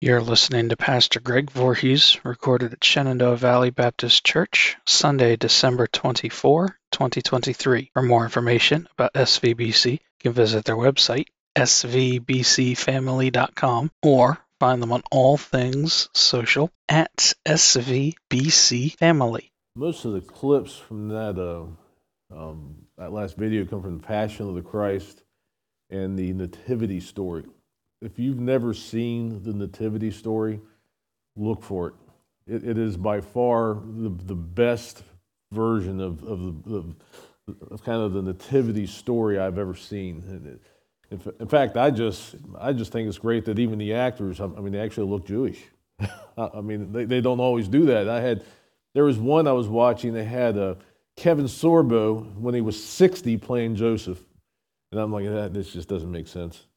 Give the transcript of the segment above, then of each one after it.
You're listening to Pastor Greg Voorhees, recorded at Shenandoah Valley Baptist Church, Sunday, December 24, 2023. For more information about SVBC, you can visit their website, svbcfamily.com, or find them on all things social at svbcfamily. Most of the clips from that uh, um, that last video come from the Passion of the Christ and the Nativity story if you've never seen the Nativity story, look for it. It, it is by far the, the best version of, of, the, of, kind of the Nativity story I've ever seen. In, in fact, I just, I just think it's great that even the actors, I mean, they actually look Jewish. I mean, they, they don't always do that. I had, there was one I was watching, they had a, uh, Kevin Sorbo when he was 60 playing Joseph. And I'm like, that, this just doesn't make sense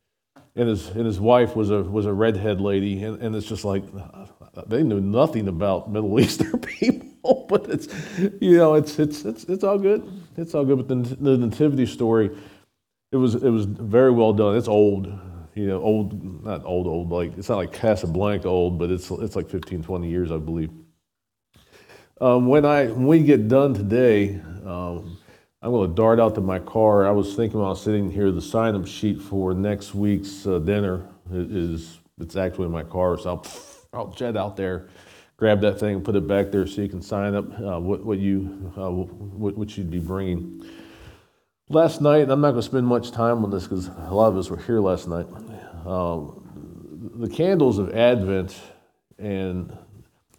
and his and his wife was a was a redhead lady, and, and it's just like they knew nothing about Middle Eastern people, but it's you know it's it's it's it's all good. It's all good. But the, the nativity story, it was it was very well done. It's old, you know, old not old old like it's not like Casablanca old, but it's it's like 15, 20 years I believe. Um, when I when we get done today. Um, I'm going to dart out to my car. I was thinking while sitting here, the sign up sheet for next week's uh, dinner is it's actually in my car. So I'll, I'll jet out there, grab that thing, and put it back there so you can sign up uh, what, what, you, uh, what, what you'd be bringing. Last night, I'm not going to spend much time on this because a lot of us were here last night. Um, the candles of Advent, and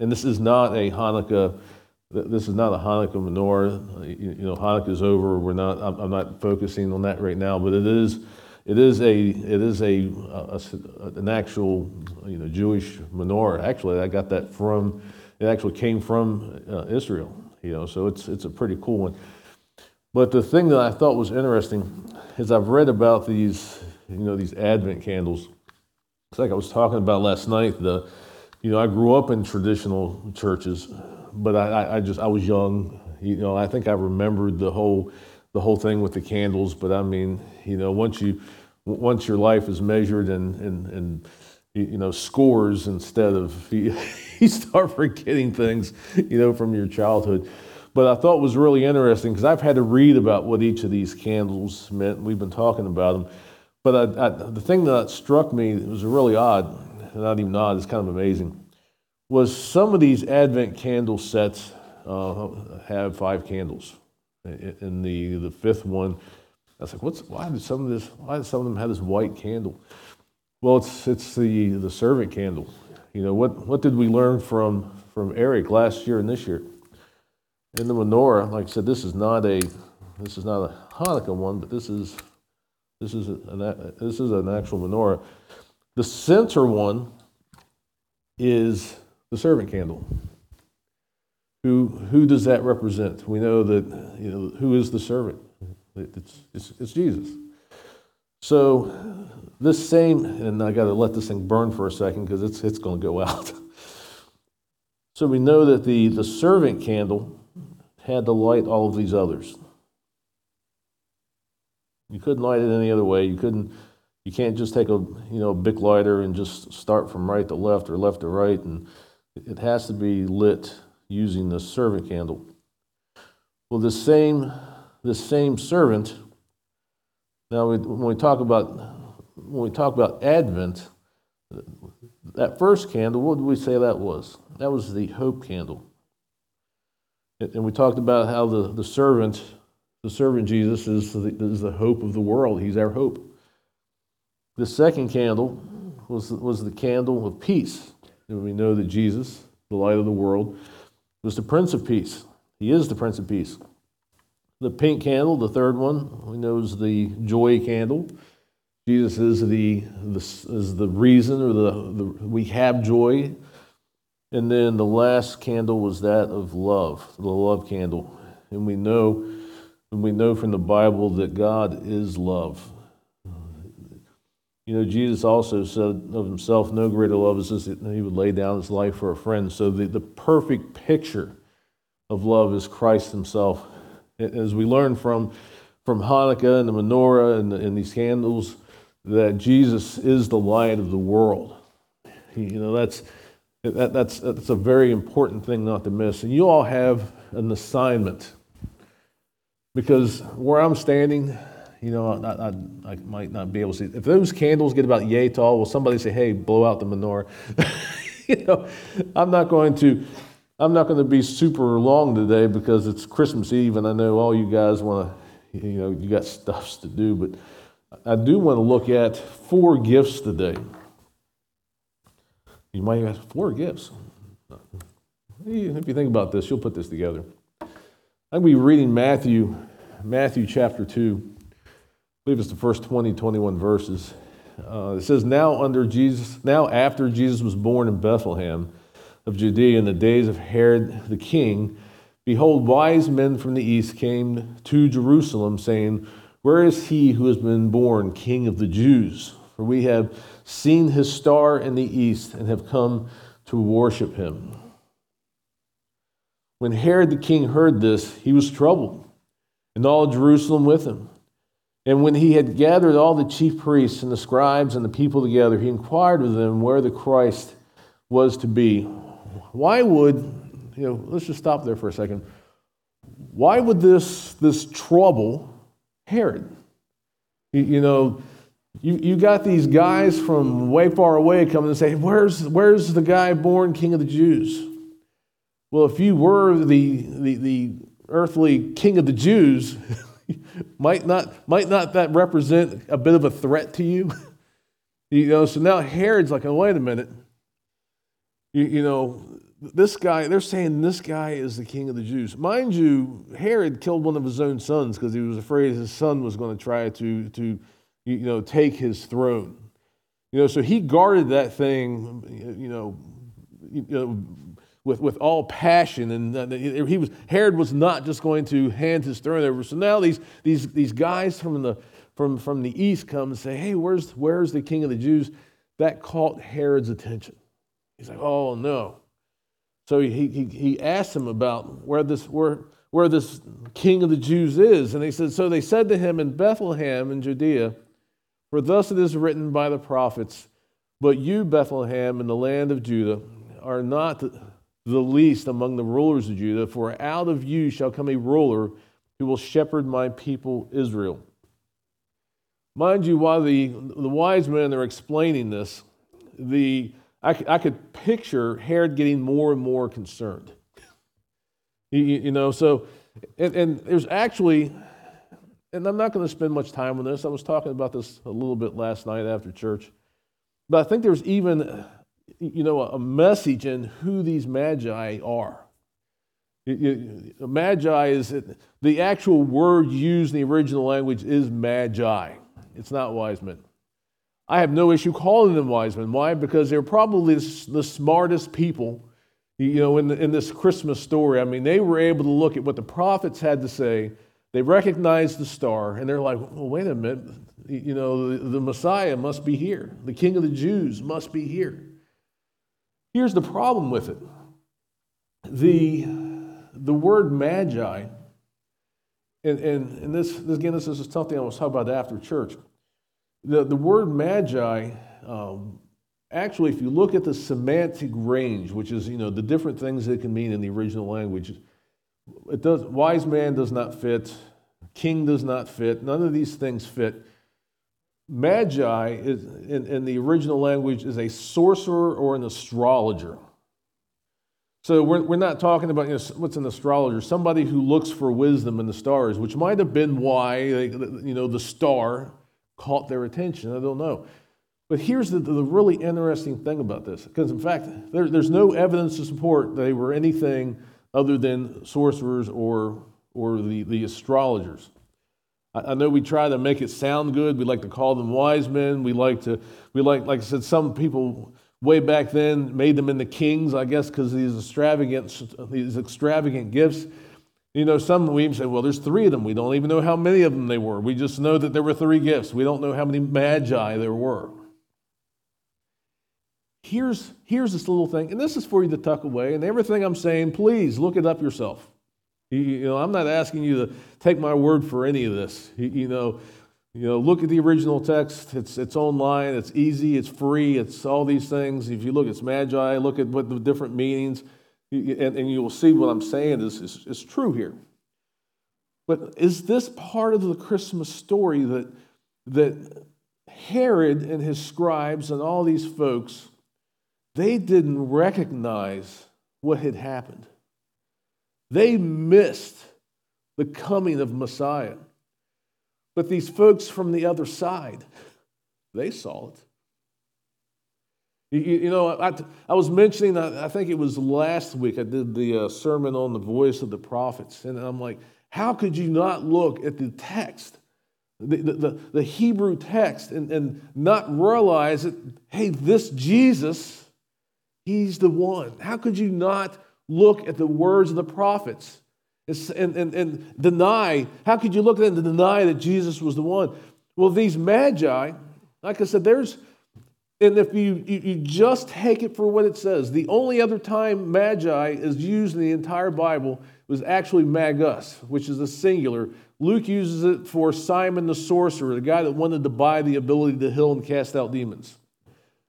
and this is not a Hanukkah this is not a Hanukkah menorah. You, know, Hanukkah is over. We're not. I'm, I'm, not focusing on that right now, but it is. It is a. It is a, a, a, an actual, you know, Jewish menorah. Actually, I got that from. It actually came from uh, Israel. You know, so it's it's a pretty cool one. But the thing that I thought was interesting is I've read about these, you know, these Advent candles. It's like I was talking about last night. The, you know, I grew up in traditional churches, but I, I just I was young. You know, I think I remembered the whole the whole thing with the candles. But I mean, you know, once you once your life is measured and and and you know scores instead of you, start forgetting things, you know, from your childhood. But I thought was really interesting because I've had to read about what each of these candles meant. We've been talking about them. But I, I, the thing that struck me was really odd, not even odd, it's kind of amazing was some of these Advent candle sets uh, have five candles. In the, the fifth one, I was like, what's, why did some of this, why did some of them have this white candle? Well, it's, it's the, the servant candle. You know, what, what did we learn from, from Eric last year and this year? In the menorah, like I said, this is not a, this is not a Hanukkah one, but this is, this is an, this is an actual menorah. The center one is the servant candle. Who, who does that represent? We know that, you know, who is the servant? It's, it's, it's Jesus. So this same, and I got to let this thing burn for a second because it's, it's going to go out. so we know that the, the servant candle had to light all of these others. You couldn't light it any other way. You couldn't. You can't just take a you know a big lighter and just start from right to left or left to right and it has to be lit using the servant candle. Well, the same, the same servant. Now, when we talk about when we talk about Advent, that first candle, what did we say that was? That was the hope candle. And we talked about how the, the servant, the servant Jesus, is the, is the hope of the world. He's our hope. The second candle was, was the candle of peace. And we know that Jesus, the light of the world, was the Prince of Peace. He is the Prince of Peace. The pink candle, the third one, we know is the joy candle. Jesus is the, the is the reason or the, the we have joy. And then the last candle was that of love, the love candle. And we know and we know from the Bible that God is love. You know, Jesus also said of himself, no greater love is this that he would lay down his life for a friend. So the, the perfect picture of love is Christ himself. As we learn from, from Hanukkah and the menorah and, the, and these candles, that Jesus is the light of the world. You know, that's, that, that's, that's a very important thing not to miss. And you all have an assignment. Because where I'm standing, you know, I, I, I, might not be able to see. If those candles get about yay tall, will somebody say, hey, blow out the menorah? you know, I'm not going to. I'm not going to be super long today because it's Christmas Eve, and I know all you guys want to, you know, you got stuffs to do. But I do want to look at four gifts today. You might ask, four gifts. If you think about this, you'll put this together. I'm going to be reading Matthew, Matthew chapter 2. Believe it's the first 20, 21 verses. Uh, it says, Now under Jesus, now after Jesus was born in Bethlehem of Judea in the days of Herod the king, behold, wise men from the east came to Jerusalem, saying, Where is he who has been born king of the Jews? For we have seen his star in the east and have come to worship him. When Herod the king heard this, he was troubled, and all Jerusalem with him. And when he had gathered all the chief priests and the scribes and the people together, he inquired of them where the Christ was to be. Why would, you know, let's just stop there for a second. Why would this, this trouble Herod? You, you know, you, you got these guys from way far away coming and say, where's, where's the guy born king of the Jews? Well, if you were the, the, the earthly king of the Jews, might not might not that represent a bit of a threat to you? you know, so now Herod's like, oh, wait a minute. You, you know, this guy, they're saying this guy is the king of the Jews. Mind you, Herod killed one of his own sons because he was afraid his son was going to try to, to you know, take his throne. You know, so he guarded that thing, you know, you know with, with all passion. And uh, he was, Herod was not just going to hand his throne over. So now these, these, these guys from the, from, from the east come and say, hey, where's, where's the king of the Jews? That caught Herod's attention. He's like, oh, no. So he, he, he asked him about where this, where, where this king of the Jews is. And he said, So they said to him in Bethlehem in Judea, For thus it is written by the prophets, But you, Bethlehem, in the land of Judah, are not the least among the rulers of Judah, for out of you shall come a ruler who will shepherd my people Israel. Mind you, while the, the wise men are explaining this, the, I, I could picture Herod getting more and more concerned. you, you know, so, and, and there's actually, and I'm not going to spend much time on this. I was talking about this a little bit last night after church. But I think there's even you know, a message in who these magi are. Magi is the actual word used in the original language is magi. It's not wise men. I have no issue calling them wise men. Why? Because they're probably the smartest people, you know, in, the, in this Christmas story. I mean, they were able to look at what the prophets had to say. They recognized the star, and they're like, well, wait a minute. You know, the, the Messiah must be here. The King of the Jews must be here. Here's the problem with it the, the word magi, and, and, and this, this, again, this is something I was talking about after church. The, the word magi, um, actually, if you look at the semantic range, which is, you know, the different things it can mean in the original language, it does, wise man does not fit, king does not fit, none of these things fit. Magi is, in, in the original language is a sorcerer or an astrologer. So we're, we're not talking about you know, what's an astrologer, somebody who looks for wisdom in the stars, which might have been why you know the star caught their attention. I don't know. But here's the, the really interesting thing about this, because in fact, there, there's no evidence to support they were anything other than sorcerers or, or the, the astrologers. I know we try to make it sound good. We like to call them wise men. We like to, we like, like I said, some people way back then made them into kings, I guess, because these extravagant, these extravagant gifts. You know, some we even say, well, there's three of them. We don't even know how many of them they were. We just know that there were three gifts. We don't know how many magi there were. Here's, here's this little thing, and this is for you to tuck away. And everything I'm saying, please look it up yourself. You know, I'm not asking you to take my word for any of this. You know, You know, look at the original text. It's, it's online, it's easy, it's free, it's all these things. If you look, it's magi, look at what the different meanings, and, and you will see what I'm saying is, is, is true here. But is this part of the Christmas story that, that Herod and his scribes and all these folks, they didn't recognize what had happened? They missed the coming of Messiah. But these folks from the other side, they saw it. You, you know, I, I, was mentioning, I, think it was last week, I did the uh, sermon on the voice of the prophets. And I'm like, how could you not look at the text, the, the, the Hebrew text, and, and not realize that, hey, this Jesus, he's the one? How could you not look at the words of the prophets? and, and, and deny. How could you look at it and deny that Jesus was the one? Well, these magi, like I said, there's, and if you, you, you just take it for what it says, the only other time magi is used in the entire Bible was actually magus, which is a singular. Luke uses it for Simon the sorcerer, the guy that wanted to buy the ability to heal and cast out demons.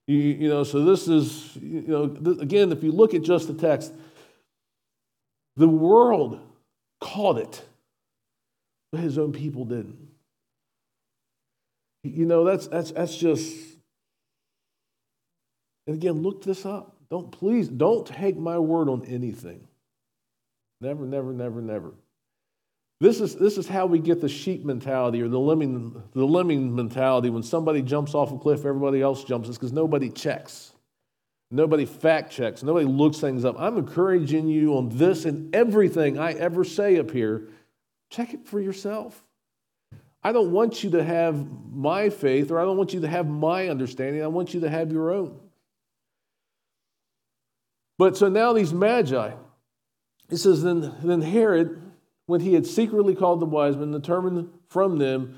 You, you know, so this is, you know, again, if you look at just the text, the world called it, but his own people didn't. You know, that's, that's, that's just, and again, look this up. Don't please, don't take my word on anything. Never, never, never, never. This is, this is how we get the sheep mentality or the lemming, the lemming mentality. When somebody jumps off a cliff, everybody else jumps. It's because nobody checks. Nobody fact checks. Nobody looks things up. I'm encouraging you on this and everything I ever say up here. Check it for yourself. I don't want you to have my faith or I don't want you to have my understanding. I want you to have your own. But so now these magi, it says, then, then Herod, when he had secretly called the wise men, determined from them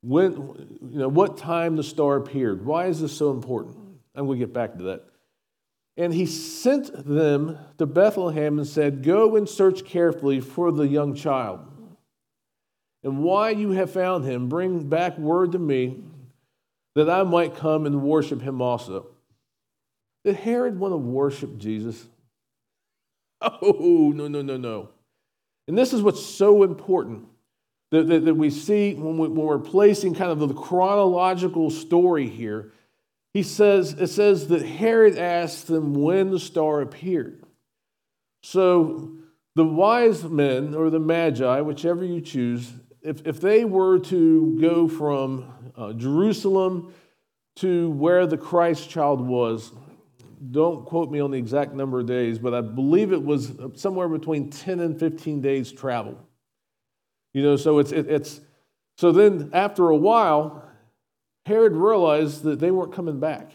when, you know, what time the star appeared. Why is this so important? I'm going to get back to that. And he sent them to Bethlehem and said, Go and search carefully for the young child. And why you have found him, bring back word to me that I might come and worship him also. Did Herod want to worship Jesus? Oh, no, no, no, no. And this is what's so important that, that, that we see when, we, when we're placing kind of the chronological story here he says, it says that Herod asked them when the star appeared. So the wise men or the magi, whichever you choose, if, if they were to go from uh, Jerusalem to where the Christ child was, don't quote me on the exact number of days, but I believe it was somewhere between 10 and 15 days travel. You know, so it's, it, it's, so then after a while, Herod realized that they weren't coming back.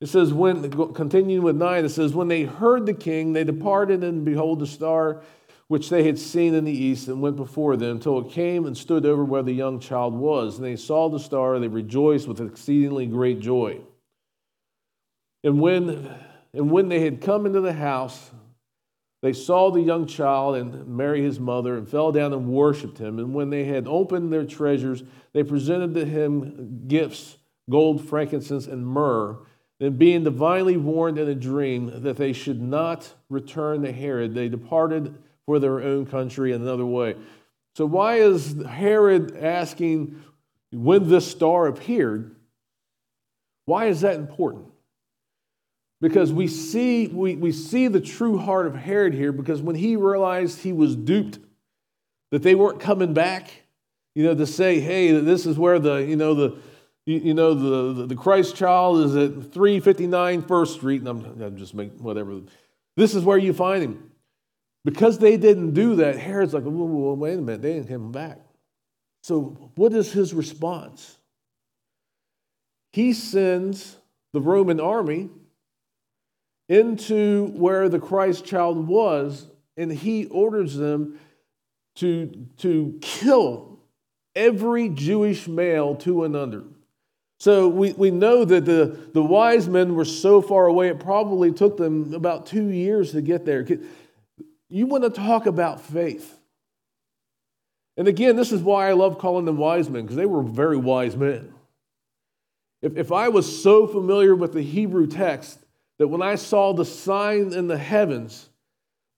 It says, when, continuing with 9, it says, When they heard the king, they departed, and behold, the star which they had seen in the east and went before them until it came and stood over where the young child was. And they saw the star, they rejoiced with exceedingly great joy. And when, and when they had come into the house, they saw the young child and Mary his mother and fell down and worshiped him. And when they had opened their treasures, they presented to him gifts gold, frankincense, and myrrh. Then, being divinely warned in a dream that they should not return to Herod, they departed for their own country in another way. So, why is Herod asking when this star appeared? Why is that important? Because we see, we, we see the true heart of Herod here because when he realized he was duped, that they weren't coming back, you know, to say, hey, this is where the, you know, the, you, know, the, the Christ child is at 359 First Street, and I'm, I'm just making whatever. This is where you find him. Because they didn't do that, Herod's like, whoa, whoa, wait a minute, they didn't come back. So, what is his response? He sends the Roman army into where the Christ child was, and he orders them to, two kill every Jewish male to and under. So we, we know that the, the wise men were so far away, it probably took them about two years to get there. You want to talk about faith. And again, this is why I love calling them wise men, because they were very wise men. If, if I was so familiar with the Hebrew text that when I saw the sign in the heavens,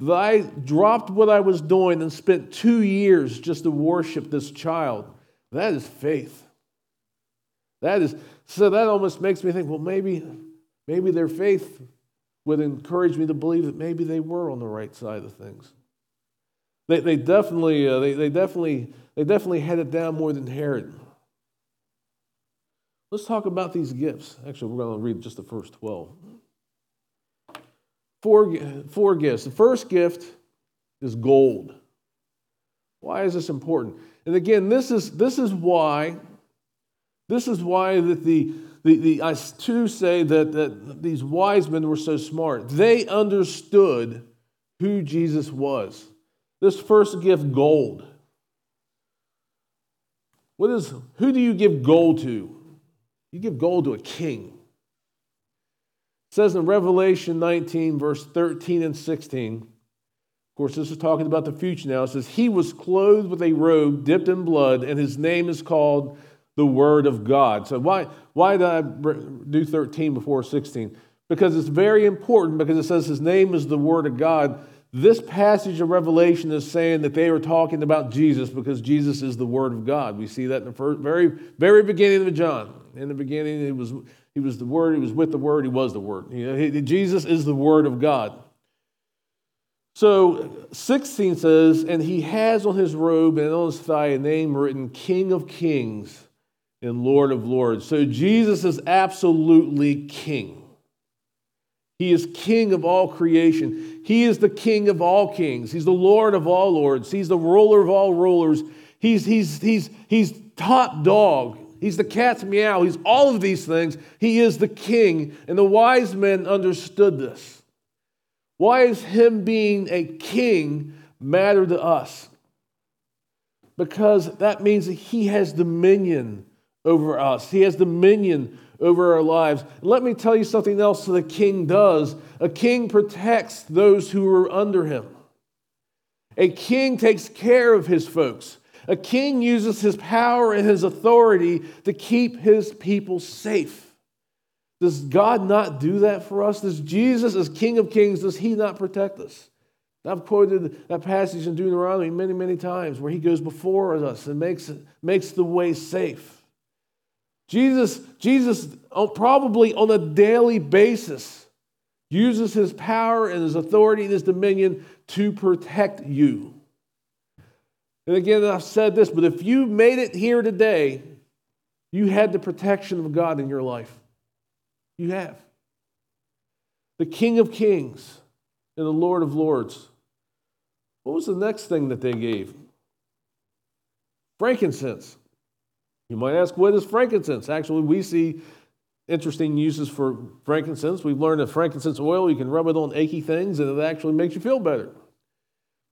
that I dropped what I was doing and spent two years just to worship this child, that is faith. That is so that almost makes me think, well, maybe, maybe their faith would encourage me to believe that maybe they were on the right side of things. They, they definitely, uh, they, they definitely, they definitely had it down more than Herod. Let's talk about these gifts. Actually, we're going to read just the first 12. Four, four gifts. The first gift is gold. Why is this important? And again, this is, this is why, this is why that the, the, the, I too say that, that these wise men were so smart. They understood who Jesus was. This first gift, gold. What is, who do you give gold to? You give gold to a king. It says in Revelation 19, verse 13 and 16, of course, this is talking about the future now. It says, He was clothed with a robe dipped in blood, and his name is called the Word of God. So, why, why did I do 13 before 16? Because it's very important, because it says his name is the Word of God. This passage of Revelation is saying that they were talking about Jesus because Jesus is the Word of God. We see that in the first, very, very beginning of John. In the beginning, he was, he was the Word, he was with the Word, he was the Word. He, Jesus is the Word of God. So 16 says, And he has on his robe and on his thigh a name written King of Kings and Lord of Lords. So Jesus is absolutely King. He is King of all creation. He is the King of all kings. He's the Lord of all lords. He's the ruler of all rulers. He's, he's, he's, he's top dog. He's the cat's meow. He's all of these things. He is the king. And the wise men understood this. Why is him being a king matter to us? Because that means that he has dominion over us, he has dominion over our lives. let me tell you something else that a king does a king protects those who are under him. A king takes care of his folks. A king uses his power and his authority to keep his people safe. Does God not do that for us? Does Jesus, as King of Kings, does he not protect us? I've quoted that passage in Deuteronomy many, many times where he goes before us and makes, makes the way safe. Jesus, Jesus uh, probably on a daily basis uses his power and his authority and his dominion to protect you. And again, I've said this, but if you made it here today, you had the protection of God in your life. You have. The King of Kings and the Lord of Lords. What was the next thing that they gave? Frankincense. You might ask, what is frankincense? Actually, we see interesting uses for frankincense. We've learned that frankincense oil, you can rub it on achy things and it actually makes you feel better.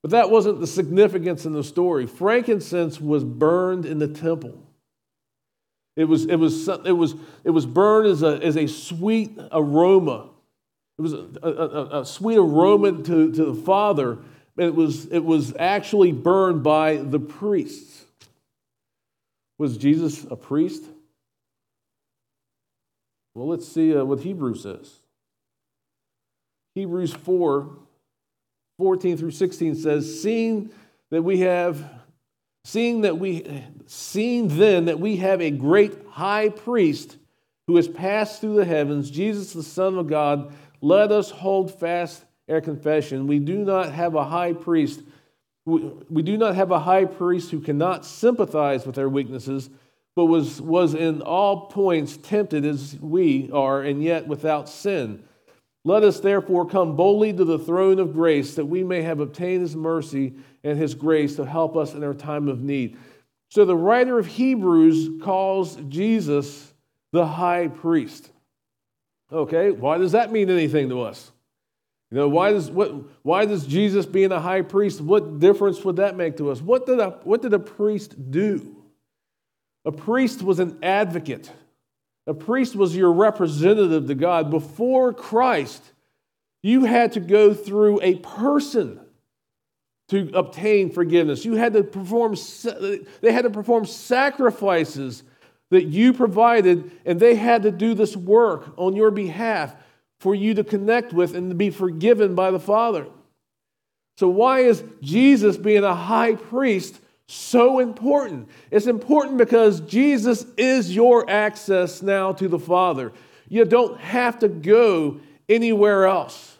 But that wasn't the significance in the story. Frankincense was burned in the temple. It was, it was, it was, it was burned as a, as a sweet aroma. It was a, a, a sweet aroma to, to the Father. It was, it was actually burned by the priests. Was Jesus a priest? Well, let's see uh, what Hebrews says. Hebrews 4 14 through 16 says, Seeing that we have, seeing that we, seeing then that we have a great high priest who has passed through the heavens, Jesus the Son of God, let us hold fast our confession. We do not have a high priest we do not have a high priest who cannot sympathize with our weaknesses, but was, was in all points tempted as we are, and yet without sin. Let us therefore come boldly to the throne of grace that we may have obtained his mercy and his grace to help us in our time of need. So the writer of Hebrews calls Jesus the high priest. Okay, why does that mean anything to us? You know, why does, what, why does Jesus being a high priest, what difference would that make to us? What did, a, what did a priest do? A priest was an advocate. A priest was your representative to God. Before Christ, you had to go through a person to obtain forgiveness. You had to perform, they had to perform sacrifices that you provided, and they had to do this work on your behalf for you to connect with and to be forgiven by the Father. So, why is Jesus being a high priest so important? It's important because Jesus is your access now to the Father. You don't have to go anywhere else.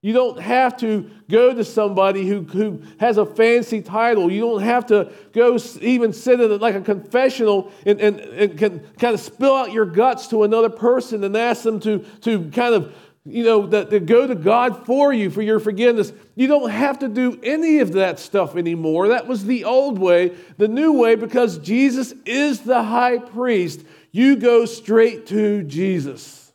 You don't have to go to somebody who, who has a fancy title. You don't have to go even sit in like a confessional and, and, and can kind of spill out your guts to another person and ask them to, to kind of, you know, that, to go to God for you for your forgiveness. You don't have to do any of that stuff anymore. That was the old way. The new way, because Jesus is the high priest, you go straight to Jesus.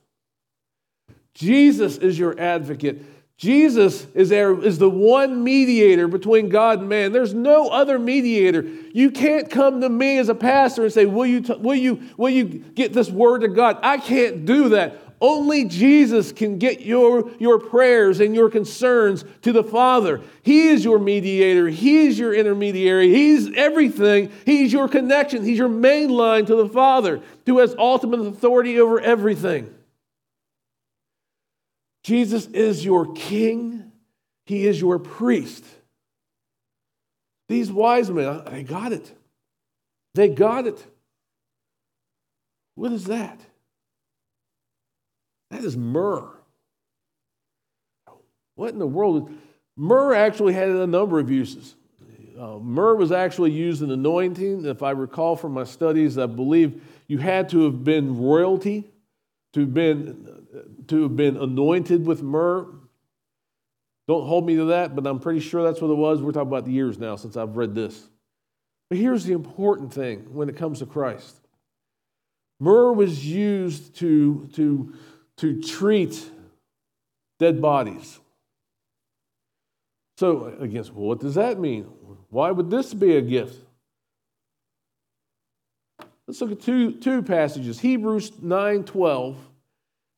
Jesus is your advocate. Jesus is, there, is the one mediator between God and man. There's no other mediator. You can't come to me as a pastor and say, Will you, t- will you, will you get this word to God? I can't do that. Only Jesus can get your, your prayers and your concerns to the Father. He is your mediator. He is your intermediary. He's everything. He's your connection. He's your main line to the Father, who has ultimate authority over everything. Jesus is your king, he is your priest. These wise men, they got it. They got it. What is that? That is myrrh. What in the world? Myrrh actually had a number of uses. Uh, myrrh was actually used in anointing. If I recall from my studies, I believe you had to have been royalty to have been to have been anointed with myrrh. Don't hold me to that, but I'm pretty sure that's what it was. We're talking about the years now since I've read this. But here's the important thing when it comes to Christ myrrh was used to, to, to treat dead bodies. So, again, well, what does that mean? Why would this be a gift? Let's look at two, two passages. Hebrews 9 12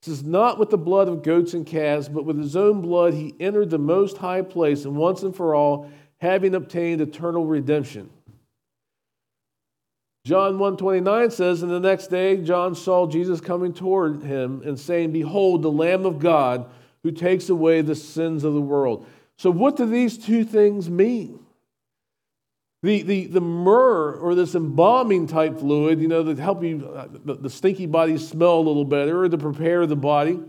says, Not with the blood of goats and calves, but with his own blood he entered the most high place, and once and for all, having obtained eternal redemption. John 129 says, And the next day John saw Jesus coming toward him and saying, Behold, the Lamb of God who takes away the sins of the world. So, what do these two things mean? The, the, the myrrh or this embalming type fluid, you know, that help you, uh, the, the stinky body smell a little better or to prepare the body,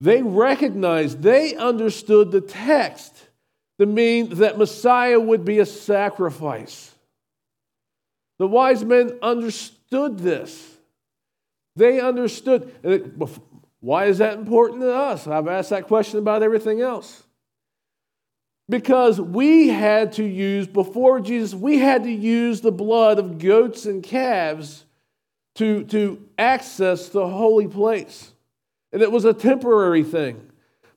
they recognized, they understood the text to mean that Messiah would be a sacrifice. The wise men understood this. They understood. Why is that important to us? I've asked that question about everything else. Because we had to use, before Jesus, we had to use the blood of goats and calves to, to access the holy place. And it was a temporary thing.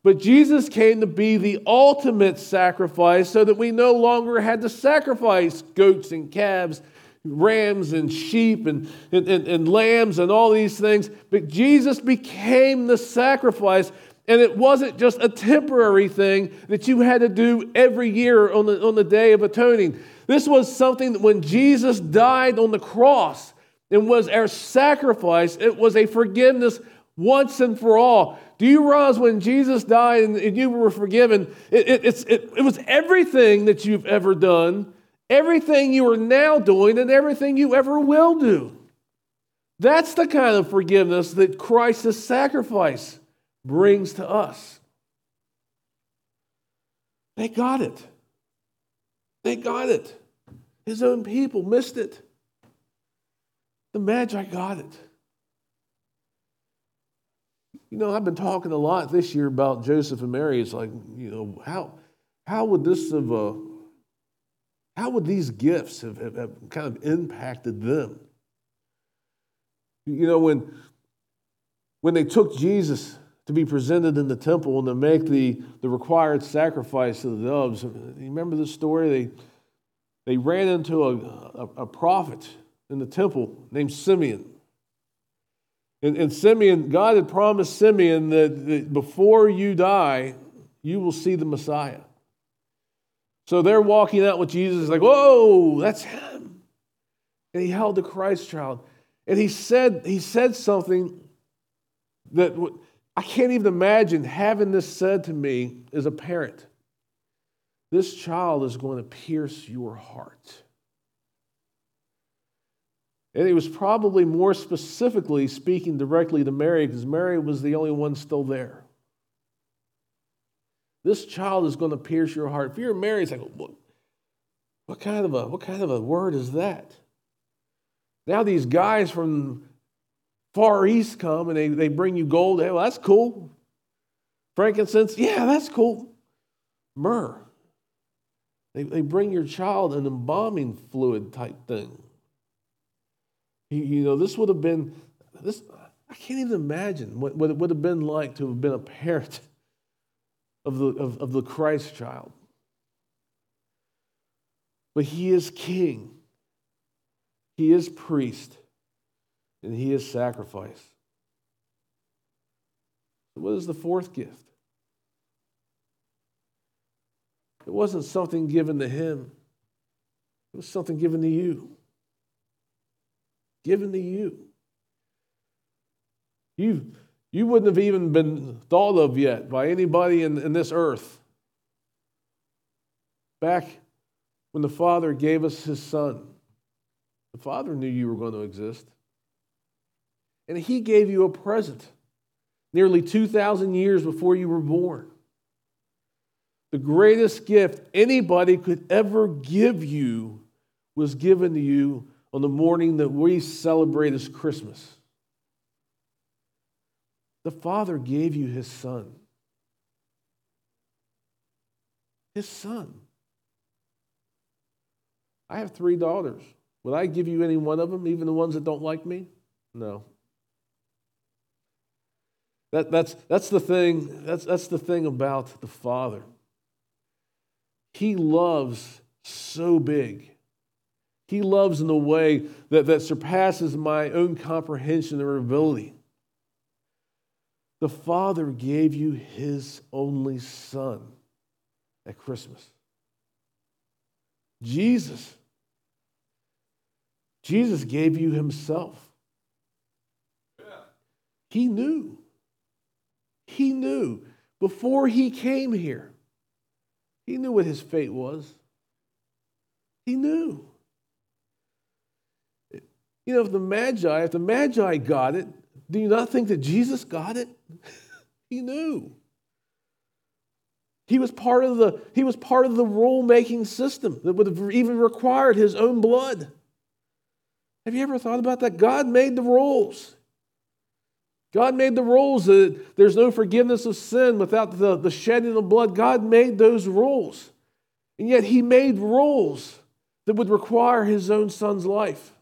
But Jesus came to be the ultimate sacrifice so that we no longer had to sacrifice goats and calves, rams and sheep and, and, and, and lambs and all these things. But Jesus became the sacrifice and it wasn't just a temporary thing that you had to do every year on the, on the Day of Atoning. This was something that when Jesus died on the cross and was our sacrifice, it was a forgiveness once and for all. Do you realize when Jesus died and, you were forgiven, it, it, it, it was everything that you've ever done, everything you are now doing, and everything you ever will do? That's the kind of forgiveness that Christ's sacrifice brings to us. They got it. They got it. His own people missed it. The Magi got it. You know, I've been talking a lot this year about Joseph and Mary. It's like, you know, how, how would this have, uh, how would these gifts have, have, have kind of impacted them? You know, when, when they took Jesus to be presented in the temple and to make the, the required sacrifice of the doves. You remember the story? They, they ran into a, a, a prophet in the temple named Simeon. And, and Simeon, God had promised Simeon that, that before you die, you will see the Messiah. So they're walking out with Jesus, like, whoa, that's him. And he held the Christ child. And he said, he said something that I can't even imagine having this said to me as a parent. This child is going to pierce your heart. And he was probably more specifically speaking directly to Mary because Mary was the only one still there. This child is going to pierce your heart. If you're married, it's like, what, what, kind of a, what kind of a word is that? Now these guys from Far East come and they, they bring you gold. Hey, well, that's cool. Frankincense, yeah, that's cool. Myrrh. They, they bring your child an embalming fluid type thing. You, you know, this would have been, this, I can't even imagine what, what it would have been like to have been a parent of the, of, of the Christ child. But he is king, he is priest, and he is sacrifice. What is the fourth gift? It wasn't something given to him, it was something given to you. Given to you. You, you wouldn't have even been thought of yet by anybody in, in this earth. Back when the Father gave us His Son, the Father knew you were going to exist. And He gave you a present nearly 2,000 years before you were born. The greatest gift anybody could ever give you was given to you on the morning that we celebrate as Christmas. The Father gave you His Son. His Son. I have three daughters. Would I give you any one of them, even the ones that don't like me? No. That, that's, that's, the thing, that's, that's the thing about the Father. He loves so big. He loves in a way that, that surpasses my own comprehension or ability. The Father gave you His only Son at Christmas. Jesus. Jesus gave you Himself. Yeah. He knew. He knew before He came here he knew what his fate was. He knew. You know, if the Magi, if the Magi got it, do you not think that Jesus got it? he knew. He was part of the, he was part of the rule-making system that would have even required his own blood. Have you ever thought about that? God made the rules. God made the rules that there's no forgiveness of sin without the, the shedding of blood. God made those rules. And yet he made rules that would require his own son's life.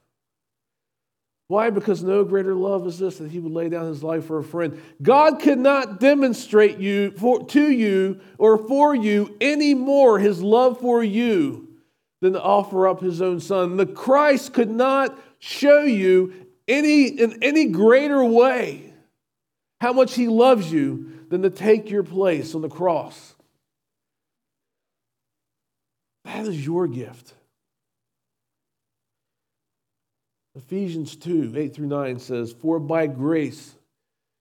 Why? Because no greater love is this that he would lay down his life for a friend. God could not demonstrate you for, to you or for you any more his love for you than to offer up his own son. The Christ could not show you any in any greater way how much He loves you than to take your place on the cross. That is your gift. Ephesians 2 8 through 9 says, For by grace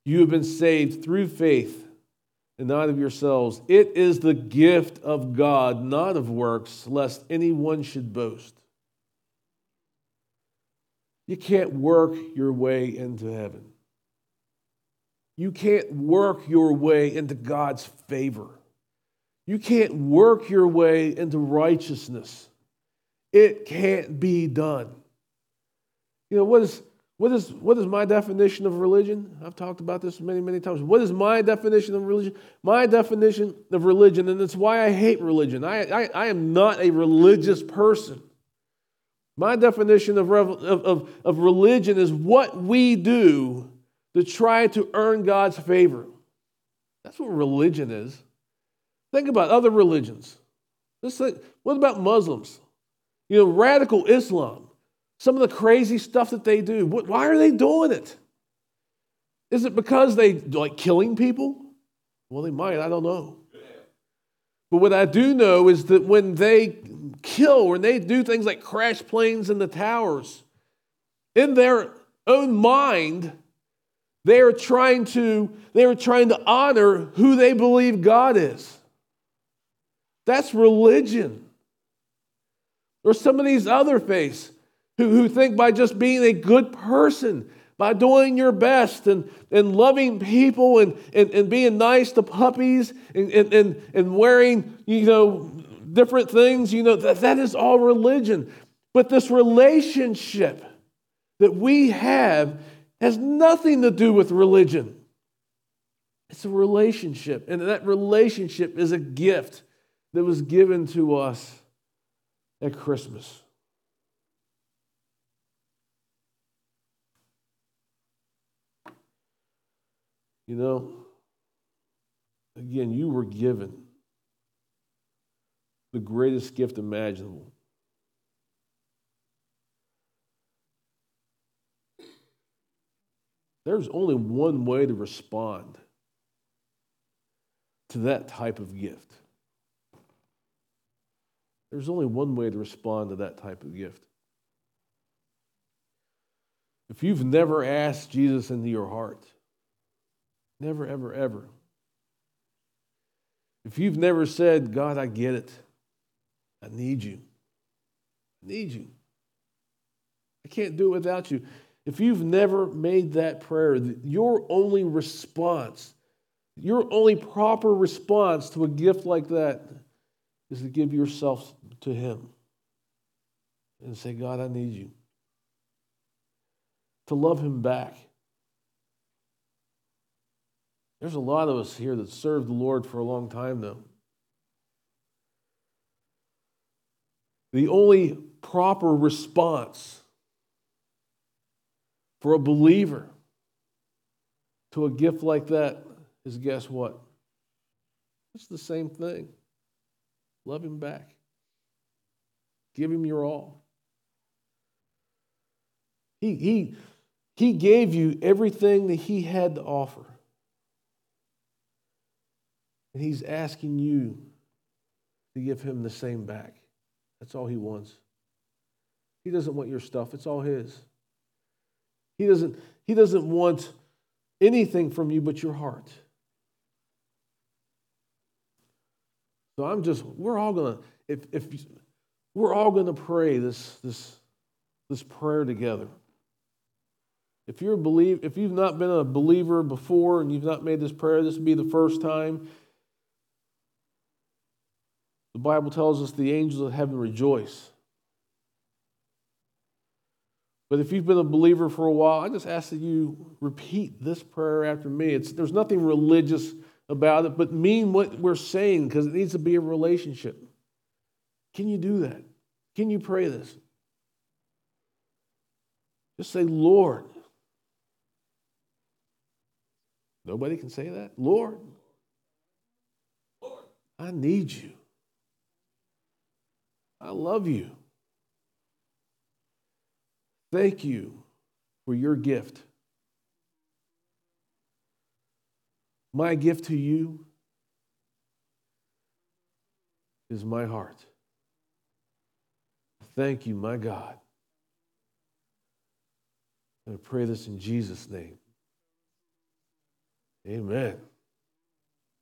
you have been saved through faith, and not of yourselves. It is the gift of God, not of works, lest anyone should boast. You can't work your way into heaven. You can't work your way into God's favor. You can't work your way into righteousness. It can't be done. You know, what is, what is, what is my definition of religion? I've talked about this many, many times. What is my definition of religion? My definition of religion, and it's why I hate religion. I, I, I am not a religious person. My definition of, of, of, of religion is what we do to try to earn God's favor. That's what religion is. Think about other religions. Think, what about Muslims? You know, radical Islam. Some of the crazy stuff that they do. Why are they doing it? Is it because they like killing people? Well, they might. I don't know. But what I do know is that when they kill, when they do things like crash planes in the towers, in their own mind, they are trying to, they are trying to honor who they believe God is. That's religion. Or some of these other faiths who, who think by just being a good person, by doing your best and, and loving people and, and, and being nice to puppies and, and, and, wearing, you know, different things, you know, that, that is all religion. But this relationship that we have has nothing to do with religion. It's a relationship. And that relationship is a gift that was given to us at Christmas. You know, again, you were given the greatest gift imaginable. There's only one way to respond to that type of gift. There's only one way to respond to that type of gift. If you've never asked Jesus into your heart, never, ever, ever. If you've never said, God, I get it, I need you, I need you, I can't do it without you. If you've never made that prayer, your only response, your only proper response to a gift like that is to give yourself to Him and say, God, I need you. To love Him back. There's a lot of us here that served the Lord for a long time, though. The only proper response for a believer to a gift like that is guess what? It's the same thing. Love him back. Give him your all. He, he, he gave you everything that he had to offer. And he's asking you to give him the same back. That's all he wants. He doesn't want your stuff, it's all his. He doesn't, he doesn't want anything from you but your heart. So I'm just, we're all gonna, if, if we're all gonna pray this, this, this prayer together. If you're believe, if you've not been a believer before and you've not made this prayer, this would be the first time. The Bible tells us the angels of heaven rejoice but if you've been a believer for a while, I just ask that you repeat this prayer after me. It's, there's nothing religious about it, but mean what we're saying because it needs to be a relationship. Can you do that? Can you pray this? Just say, Lord. Nobody can say that. Lord, Lord. I need you. I love you. Thank you for your gift. My gift to you is my heart. Thank you, my God. I pray this in Jesus' name. Amen.